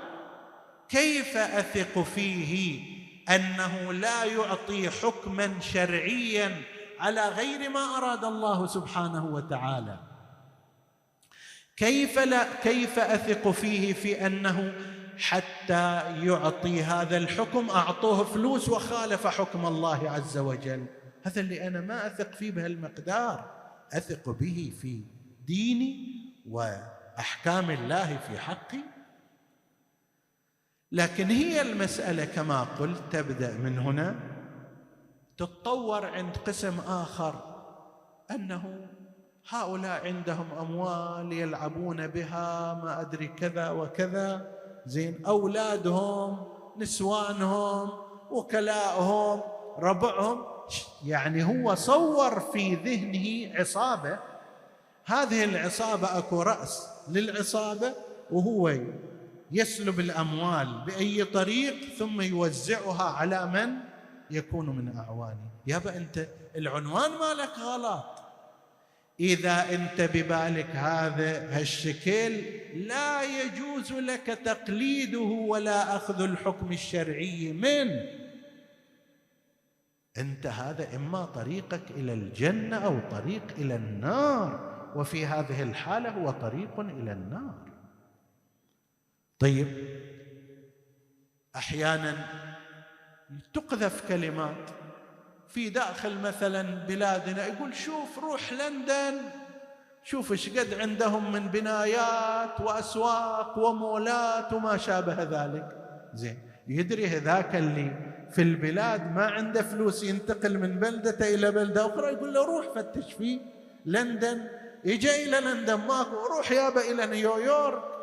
كيف أثق فيه أنه لا يعطي حكما شرعيا على غير ما أراد الله سبحانه وتعالى؟ كيف لا كيف أثق فيه في أنه حتى يعطي هذا الحكم أعطوه فلوس وخالف حكم الله عز وجل؟ هذا اللي أنا ما أثق فيه بهالمقدار. أثق به في ديني وأحكام الله في حقي. لكن هي المسألة كما قلت تبدأ من هنا تتطور عند قسم آخر أنه هؤلاء عندهم أموال يلعبون بها ما أدري كذا وكذا زين أولادهم نسوانهم وكلائهم ربعهم يعني هو صور في ذهنه عصابة. هذه العصابة أكو رأس للعصابة وهو يسلب الأموال بأي طريق ثم يوزعها على من يكون من اعوانه يابا أنت العنوان مالك غلط. إذا أنت ببالك هذا هالشكل لا يجوز لك تقليده ولا أخذ الحكم الشرعي منه. أنت هذا إما طريقك إلى الجنة أو طريق إلى النار وفي هذه الحالة هو طريق إلى النار. طيب. أحيانا تقذف كلمات في داخل مثلا بلادنا يقول شوف روح لندن شوف إيش قد عندهم من بنايات وأسواق ومولات وما شابه ذلك. زين. يدري هذاك اللي في البلاد ما عنده فلوس ينتقل من بلدته إلى بلدة أخرى يقول له روح فتش في لندن يجي إلى لندن ماكو روح يابا إلى نيويورك.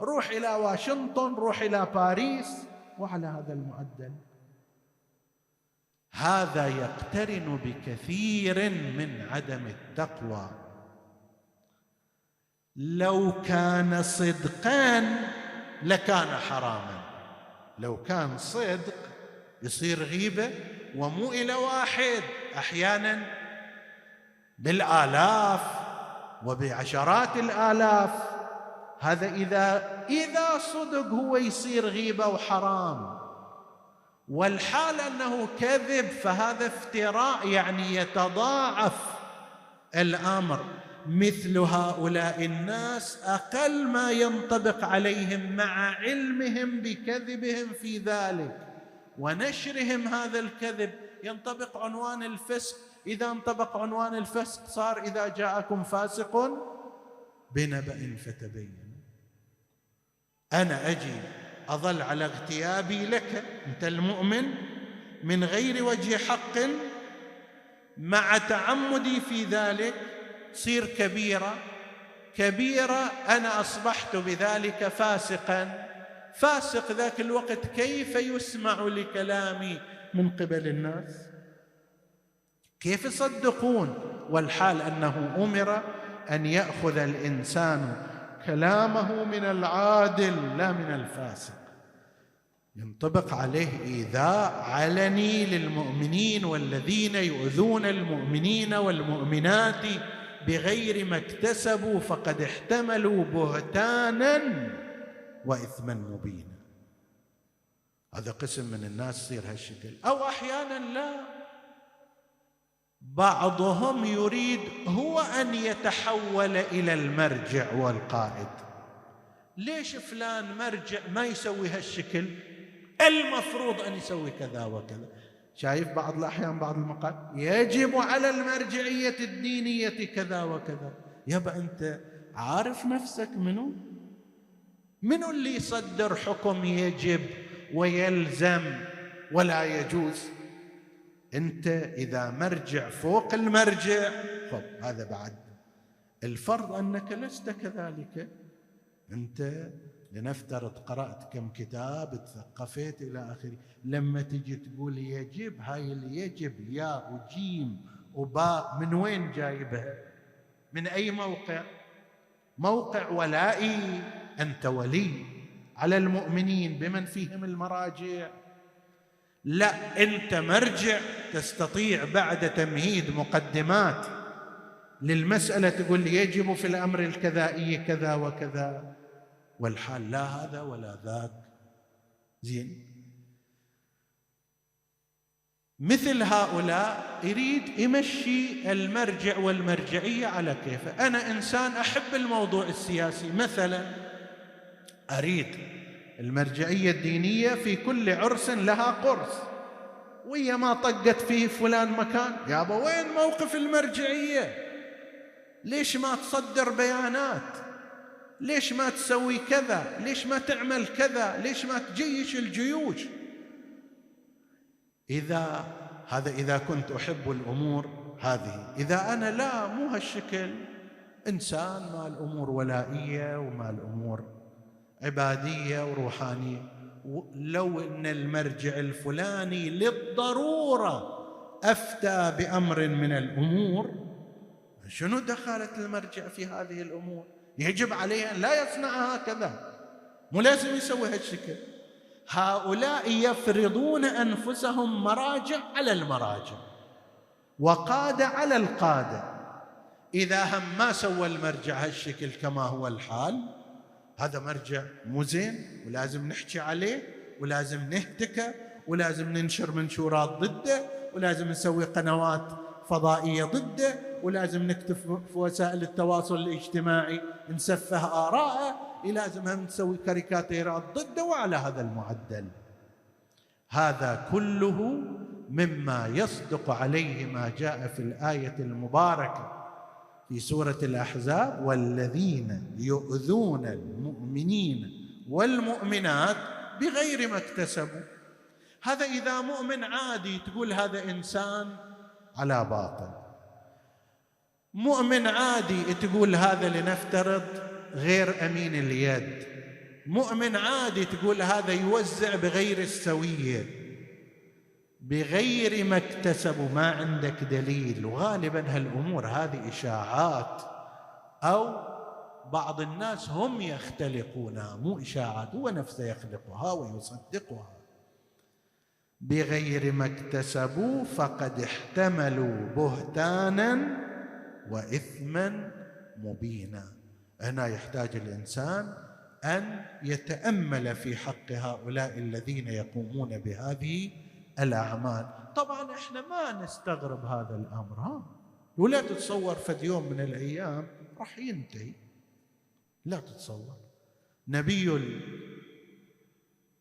روح إلى واشنطن روح إلى باريس وعلى هذا المعدل. هذا يقترن بكثير من عدم التقوى. لو كان صدقا لكان حراما. لو كان صدق يصير غيبة ومو إلى واحد أحيانا بالآلاف وبعشرات الآلاف. هذا إذا إذا صدق هو يصير غيبة وحرام. والحال أنه كذب فهذا افتراء يعني يتضاعف الأمر. مثل هؤلاء الناس أقل ما ينطبق عليهم مع علمهم بكذبهم في ذلك ونشرهم هذا الكذب. ينطبق عنوان الفسق. إذا انطبق عنوان الفسق صار إذا جاءكم فاسق بنبأ فتبين. أنا أجي أظل على اغتيابي لك أنت المؤمن من غير وجه حق مع تعمدي في ذلك صير كبيره كبيره أنا أصبحت بذلك فاسقا. فاسق ذاك الوقت كيف يسمع لكلامي من قبل الناس؟ كيف يصدقون؟ والحال أنه أمر أن يأخذ الإنسان كلامه من العادل لا من الفاسق. ينطبق عليه إيذاء علني للمؤمنين والذين يؤذون المؤمنين والمؤمنات بغير ما اكتسبوا فقد احتملوا بهتانا وإثما مبينا. هذا قسم من الناس يصير هالشكل. أو أحيانا لا. بعضهم يريد هو أن يتحول إلى المرجع والقائد. ليش فلان مرجع ما يسوي هالشكل؟ المفروض أن يسوي كذا وكذا. شايف بعض الأحيان بعض المقال؟ يجب على المرجعية الدينية كذا وكذا. يبا أنت عارف نفسك منو؟ منو اللي يصدر حكم يجب ويلزم ولا يجوز؟ انت اذا مرجع فوق المرجع خب هذا بعد. الفرض انك لست كذلك. انت لنفترض قرأت كم كتاب تثقفت إلى آخره لما تجي تقول يجب هاي اللي يجب يا وجيم وباء من وين جايبها؟ من أي موقع؟ موقع ولائي أنت ولي. على المؤمنين بمن فيهم المراجع؟ لا انت مرجع تستطيع بعد تمهيد مقدمات للمسألة تقول يجب في الأمر الكذائي كذا وكذا والحال لا هذا ولا ذاك. زين. مثل هؤلاء يريد يمشي المرجع والمرجعية على كيفه. أنا إنسان أحب الموضوع السياسي. مثلا أريد المرجعية الدينية في كل عرس لها قرص. ويا ما طقت فيه فلان مكان. يابا وين موقف المرجعية؟ ليش ما تصدر بيانات؟ ليش ما تسوي كذا؟ ليش ما تعمل كذا؟ ليش ما تجيش الجيوش؟ إذا هذا إذا كنت أحب الأمور هذه إذا أنا لا مو هالشكل. إنسان ما الأمور ولائية وما الأمور عبادية وروحانية. لو أن المرجع الفلاني للضرورة أفتى بأمر من الأمور شنو دخلت المرجع في هذه الأمور؟ يجب عليه أن لا يصنع هكذا. مو لازم يسوي هالشكل. هؤلاء يفرضون أنفسهم مراجع على المراجع وقاده على القادة. إذا هم ما سوى المرجع هالشكل كما هو الحال هذا مرجع مو زين ولازم نحكي عليه ولازم نهتكه ولازم ننشر منشورات ضده ولازم نسوي قنوات فضائية ضده ولازم نكتب في وسائل التواصل الاجتماعي نسفه آراءه لازم هم تسوي كاريكاتيرات ضده وعلى هذا المعدل. هذا كله مما يصدق عليه ما جاء في الآية المباركة. في سورة الأحزاب والذين يؤذون المؤمنين والمؤمنات بغير ما اكتسبوا. هذا إذا مؤمن عادي تقول هذا إنسان على باطل. مؤمن عادي تقول هذا لنفترض غير أمين اليد. مؤمن عادي تقول هذا يوزع بغير السوية. بغير ما اكتسبوا ما عندك دليل. وغالبا هالأمور هذه إشاعات أو بعض الناس هم يختلقونها مو إشاعات هو نفسه يخلقها ويصدقها. بغير ما اكتسبوا فقد احتملوا بهتانا واثما مبينا. هنا يحتاج الإنسان أن يتأمل في حق هؤلاء الذين يقومون بهذه الأعمال. طبعا إحنا ما نستغرب هذا الأمر ها؟ ولا تتصور فد يوم من الأيام راح ينتهي. لا تتصور. نبي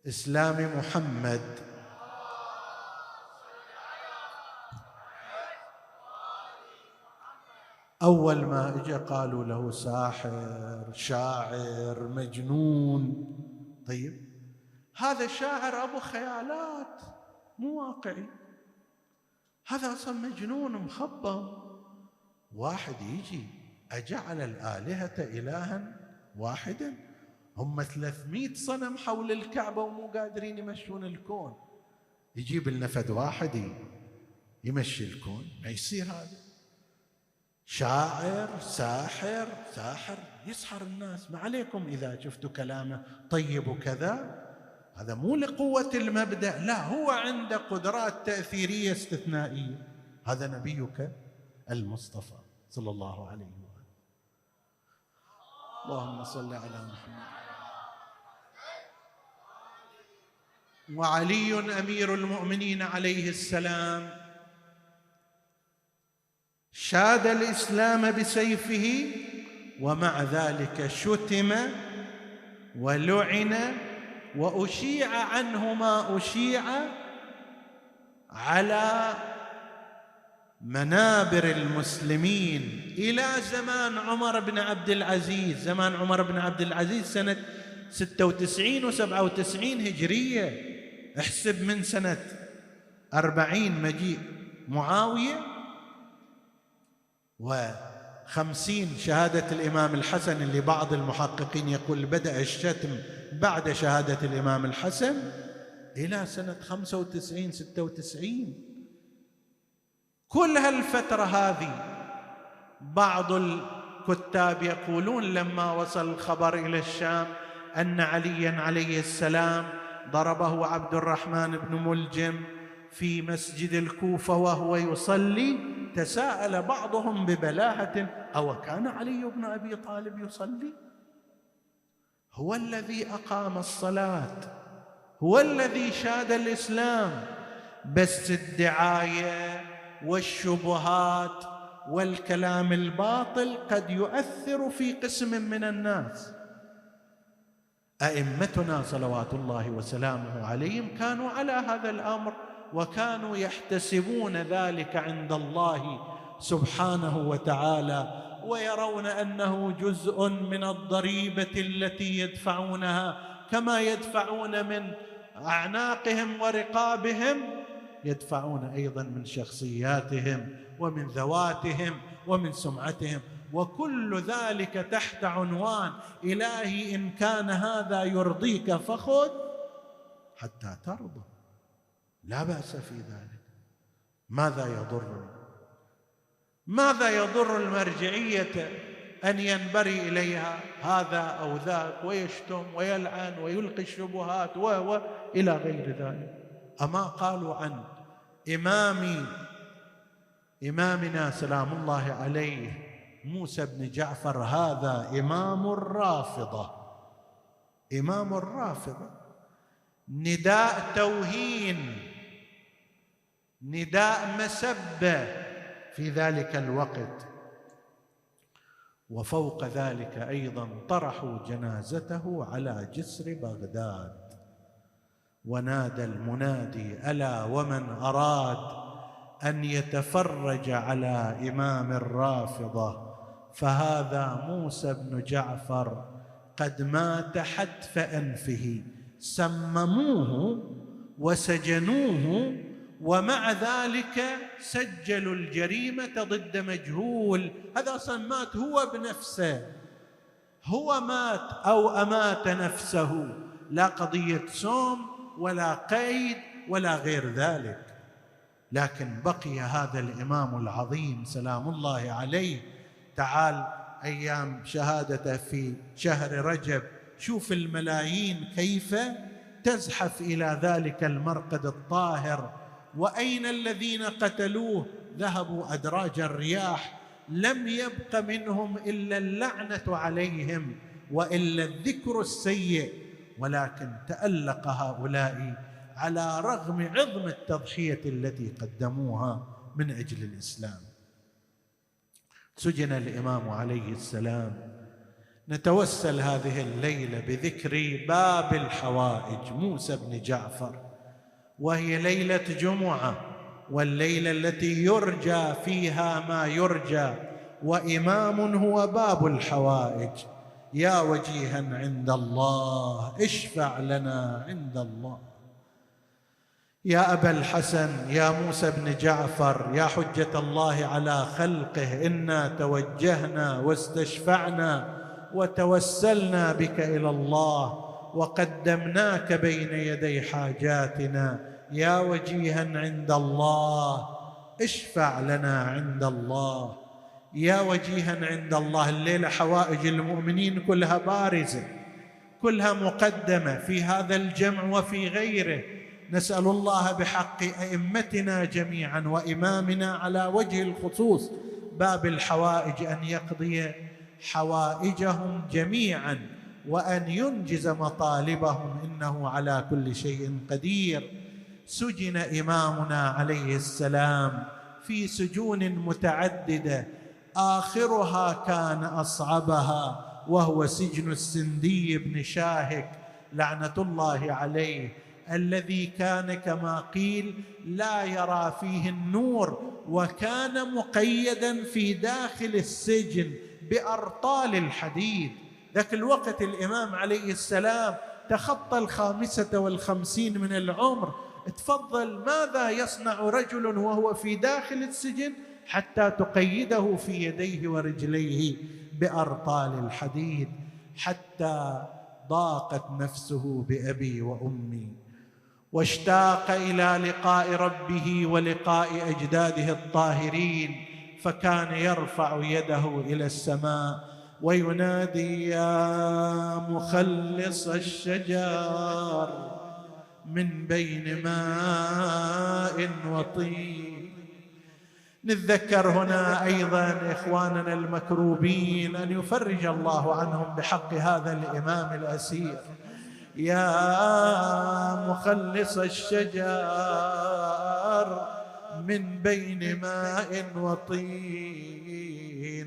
الإسلام محمد. أول ما إجا قالوا له ساحر شاعر مجنون. طيب. هذا شاعر أبو خيالات. مو واقعي. هذا أصلا مجنون مخبم واحد يجي أجعل الآلهة إلها واحدا. هم 300 صنم حول الكعبة ومو قادرين يمشون الكون. يجيب لنا فد واحد يمشي الكون. ما يصير هذا؟ شاعر ساحر ساحر يسحر الناس. ما عليكم إذا شفتوا كلامه. طيب وكذا؟ هذا مو لقوة المبدأ لا هو عنده قدرات تأثيرية استثنائية. هذا نبيك المصطفى صلى الله عليه وآله. اللهم صل على محمد. وعلي أمير المؤمنين عليه السلام. شاد الإسلام بسيفه ومع ذلك شتم ولعن وأشيع عنه ما أشيع على منابر المسلمين. إلى زمان عمر بن عبد العزيز زمان عمر بن عبد العزيز سنة 96 و97 هجرية. احسب من سنة 40 مجيء معاوية. وخمسين شهادة الإمام الحسن اللي بعض المحققين يقول بدأ الشتم بعد شهادة الإمام الحسن إلى سنة خمسة وتسعين ستة وتسعين. كل هالفترة هذه بعض الكتاب يقولون لما وصل الخبر إلى الشام أن عليا عليه السلام ضربه عبد الرحمن بن ملجم في مسجد الكوفة وهو يصلي. تساءل بعضهم ببلاهة أو كان علي بن أبي طالب يصلي؟ هو الذي أقام الصلاة هو الذي شاد الإسلام بس الدعاية والشبهات والكلام الباطل قد يؤثر في قسم من الناس. أئمتنا صلوات الله وسلامه عليهم كانوا على هذا الأمر وكانوا يحتسبون ذلك عند الله سبحانه وتعالى ويرون أنه جزء من الضريبة التي يدفعونها. كما يدفعون من أعناقهم ورقابهم يدفعون أيضا من شخصياتهم ومن ذواتهم ومن سمعتهم. وكل ذلك تحت عنوان إلهي إن كان هذا يرضيك فخذ حتى ترضى. لا بأس في ذلك. ماذا يضرني ماذا يضر المرجعية أن ينبري إليها؟ هذا أو ذاك ويشتم ويلعن ويلقي الشبهات و إلى غير ذلك. أما قالوا عن إمام إمامنا سلام الله عليه موسى بن جعفر هذا إمام الرافضة. إمام الرافضة. نداء توهين. نداء مسبة في ذلك الوقت. وفوق ذلك أيضا طرحوا جنازته على جسر بغداد. ونادى المنادي ألا ومن أراد أن يتفرج على إمام الرافضة فهذا موسى بن جعفر قد مات حتف أنفه سمموه وسجنوه ومع ذلك سجلوا الجريمة ضد مجهول. هذا أصلا مات هو بنفسه. هو مات أو أمات نفسه. لا قضية صوم ولا قيد ولا غير ذلك. لكن بقي هذا الإمام العظيم سلام الله عليه. تعال أيام شهادته في شهر رجب. شوف الملايين كيف تزحف إلى ذلك المرقد الطاهر. وأين الذين قتلوه؟ ذهبوا أدراج الرياح لم يبق منهم إلا اللعنة عليهم وإلا الذكر السيء. ولكن تألق هؤلاء على رغم عظم التضحية التي قدموها من أجل الإسلام. سجن الإمام عليه السلام. نتوسل هذه الليلة بذكر باب الحوائج موسى بن جعفر. وهي ليلة جمعة والليلة التي يرجى فيها ما يرجى وإمام هو باب الحوائج. يا وجيها عند الله اشفع لنا عند الله. يا أبا الحسن يا موسى بن جعفر يا حجة الله على خلقه إنا توجهنا واستشفعنا وتوسلنا بك إلى الله. وقدمناك بين يدي حاجاتنا يا وجيها عند الله اشفع لنا عند الله. يا وجيها عند الله الليلة حوائج المؤمنين كلها بارزة كلها مقدمة في هذا الجمع وفي غيره. نسأل الله بحق أئمتنا جميعا وإمامنا على وجه الخصوص باب الحوائج أن يقضي حوائجهم جميعا. وأن ينجز مطالبهم إنه على كل شيء قدير. سجن إمامنا عليه السلام في سجون متعددة. آخرها كان أصعبها وهو سجن السندي بن شاهك. لعنة الله عليه. الذي كان كما قيل لا يرى فيه النور وكان مقيدا في داخل السجن بأرطال الحديد. ذاك الوقت الإمام عليه السلام تخطى الخامسة والخمسين من العمر. تفضل ماذا يصنع رجل وهو في داخل السجن حتى تقيده في يديه ورجليه بأرطال الحديد حتى ضاقت نفسه بأبي وأمي. واشتاق إلى لقاء ربه ولقاء أجداده الطاهرين فكان يرفع يده إلى السماء وينادي يا مخلص الشجر من بين ماء وطين. نتذكر هنا أيضا إخواننا المكروبين أن يفرج الله عنهم بحق هذا الإمام الأسير. يا مخلص الشجر من بين ماء وطين.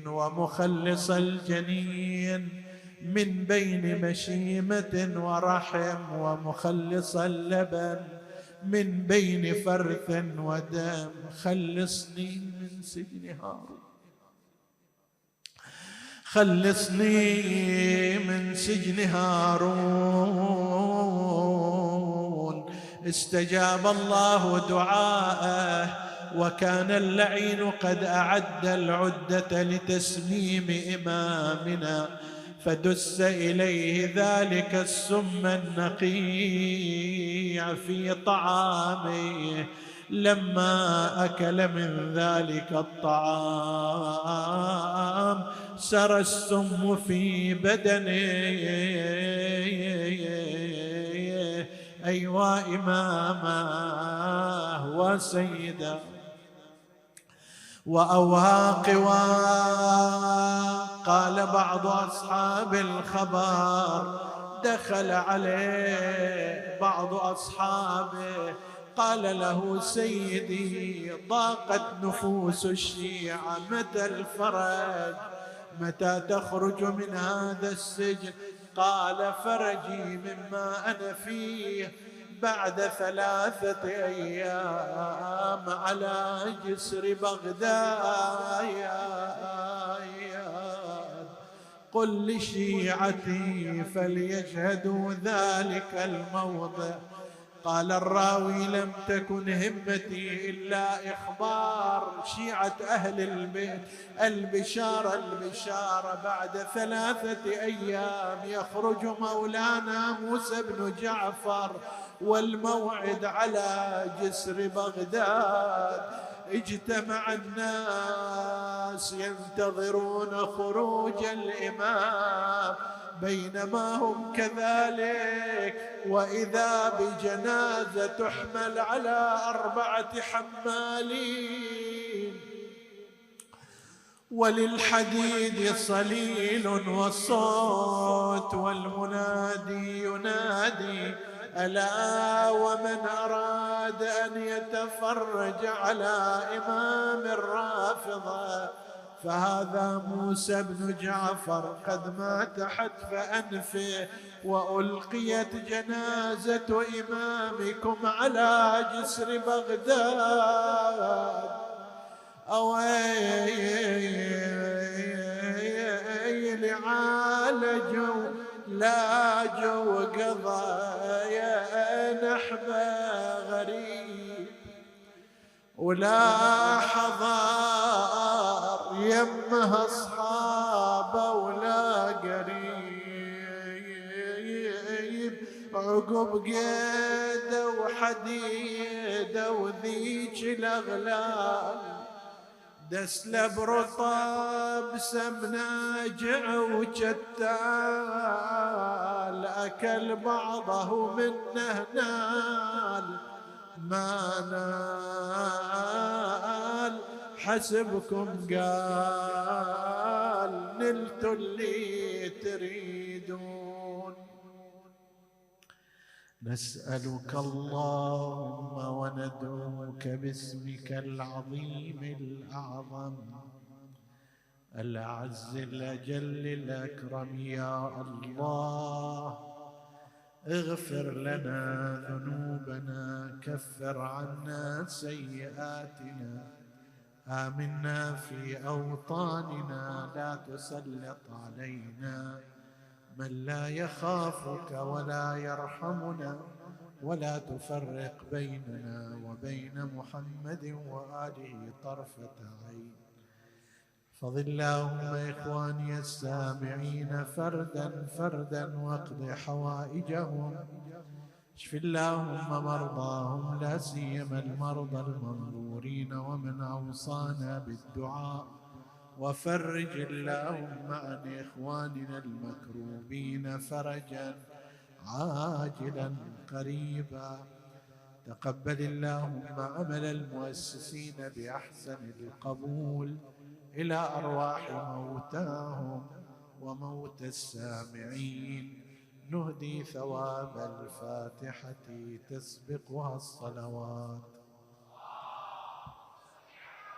ومخلص الجنين من بين مشيمة ورحم ومخلص اللبن من بين فرث ودم. خلصني من سجن هارون. خلصني من سجن هارون. استجاب الله دعاءه وكان اللعين قد أعد العدة لتسليم إمامنا فدس إليه ذلك السم النقيع في طعامه لما أكل من ذلك الطعام سرى السم في بدنه. أيوا امامه وسيدا واوهى قوى قال بعض أصحاب الخبر دخل عليه بعض أصحابه قال له سيدي ضاقت نفوس الشيعة متى الفرج؟ متى تخرج من هذا السجن؟ قال فرجي مما أنا فيه. بعد ثلاثة أيام على جسر بغداد. قل لشيعتي فليشهدوا ذلك الموضع. قال الراوي لم تكن همتي إلا إخبار شيعة أهل البيت. البشاره البشاره بعد ثلاثة أيام يخرج مولانا موسى بن جعفر والموعد على جسر بغداد. اجتمع الناس ينتظرون خروج الإمام. بينما هم كذلك وإذا بجنازة تحمل على أربعة حمالين. وللحديد صليل وصوت والمنادي ينادي. الا ومن اراد ان يتفرج على امام الرافضه فهذا موسى بن جعفر قد مات حتف انفه والقيت جنازه امامكم على جسر بغداد اويل عالجوا لا جو قضايا نحبه غريب ولا حضار يمها اصحابه ولا قريب. عقب قيده وحديده وذيك دسلب رطب سمناجع وجتال أكل بعضه منه نال ما نال. حسبكم قال نلت اللي تريدون نسألك اللهم وندعوك باسمك العظيم الأعظم. الأعز الأجل الأكرم يا الله. اغفر لنا ذنوبنا كفر عنا سيئاتنا. آمنا في أوطاننا لا تسلط علينا. من لا يخافك ولا يرحمنا ولا تفرق بيننا وبين محمد واله طرفة عين. فض اللهم إخواني السامعين فردا فردا واقض حوائجهم. اشف اللهم مرضاهم لا سيما المرضى المنظورين ومن أوصانا بالدعاء. وفرج اللهم عن إخواننا المكروبين فرجا عاجلا قريبا. تقبل اللهم عمل المؤسسين بأحسن القبول إلى أرواح موتاهم وموت السامعين. نهدي ثواب الفاتحة تسبقها الصلوات.